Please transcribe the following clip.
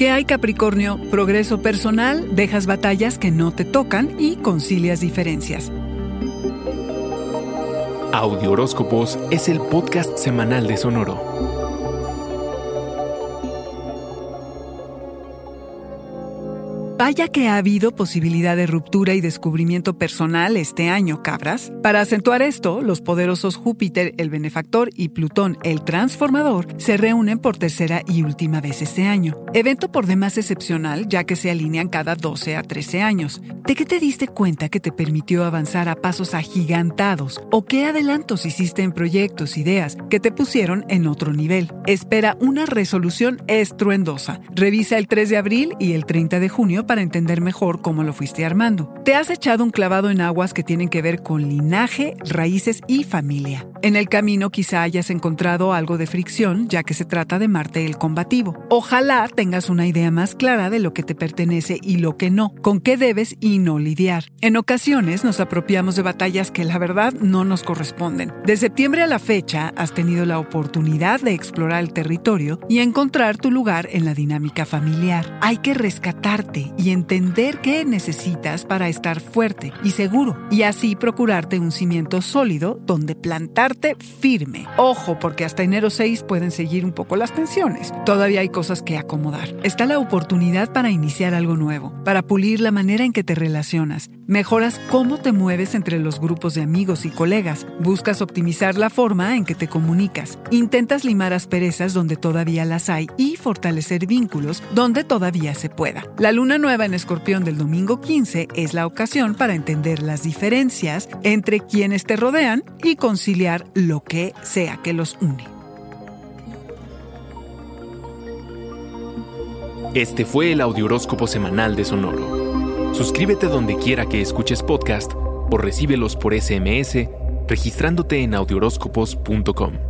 ¿Qué hay Capricornio? Progreso personal, dejas batallas que no te tocan y concilias diferencias. Audio Horóscopos es el podcast semanal de Sonoro. Vaya que ha habido posibilidad de ruptura y descubrimiento personal este año, cabras. Para acentuar esto, los poderosos Júpiter, el benefactor, y Plutón, el transformador, se reúnen por tercera y última vez este año. Evento por demás excepcional, ya que se alinean cada 12 a 13 años. ¿De qué te diste cuenta que te permitió avanzar a pasos agigantados? ¿O qué adelantos hiciste en proyectos, ideas que te pusieron en otro nivel? Espera una resolución estruendosa. Revisa el 3 de abril y el 30 de junio para entender mejor cómo lo fuiste armando. Te has echado un clavado en aguas que tienen que ver con linaje, raíces y familia. En el camino quizá hayas encontrado algo de fricción, ya que se trata de Marte el combativo. Ojalá tengas una idea más clara de lo que te pertenece y lo que no, con qué debes y no lidiar. En ocasiones nos apropiamos de batallas que la verdad no nos corresponden. De septiembre a la fecha has tenido la oportunidad de explorar el territorio y encontrar tu lugar en la dinámica familiar. Hay que rescatarte y entender qué necesitas para estar fuerte y seguro y así procurarte un cimiento sólido donde firme. Ojo, porque hasta enero 6 pueden seguir un poco las tensiones. Todavía hay cosas que acomodar. Está la oportunidad para iniciar algo nuevo, para pulir la manera en que te relacionas. Mejoras cómo te mueves entre los grupos de amigos y colegas. Buscas optimizar la forma en que te comunicas. Intentas limar asperezas donde todavía las hay y fortalecer vínculos donde todavía se pueda. La luna nueva en Escorpión del domingo 15 es la ocasión para entender las diferencias entre quienes te rodean y conciliar lo que sea que los une. Este fue el Audioróscopo Semanal de Sonoro. Suscríbete donde quiera que escuches podcast o recíbelos por SMS registrándote en audioróscopos.com.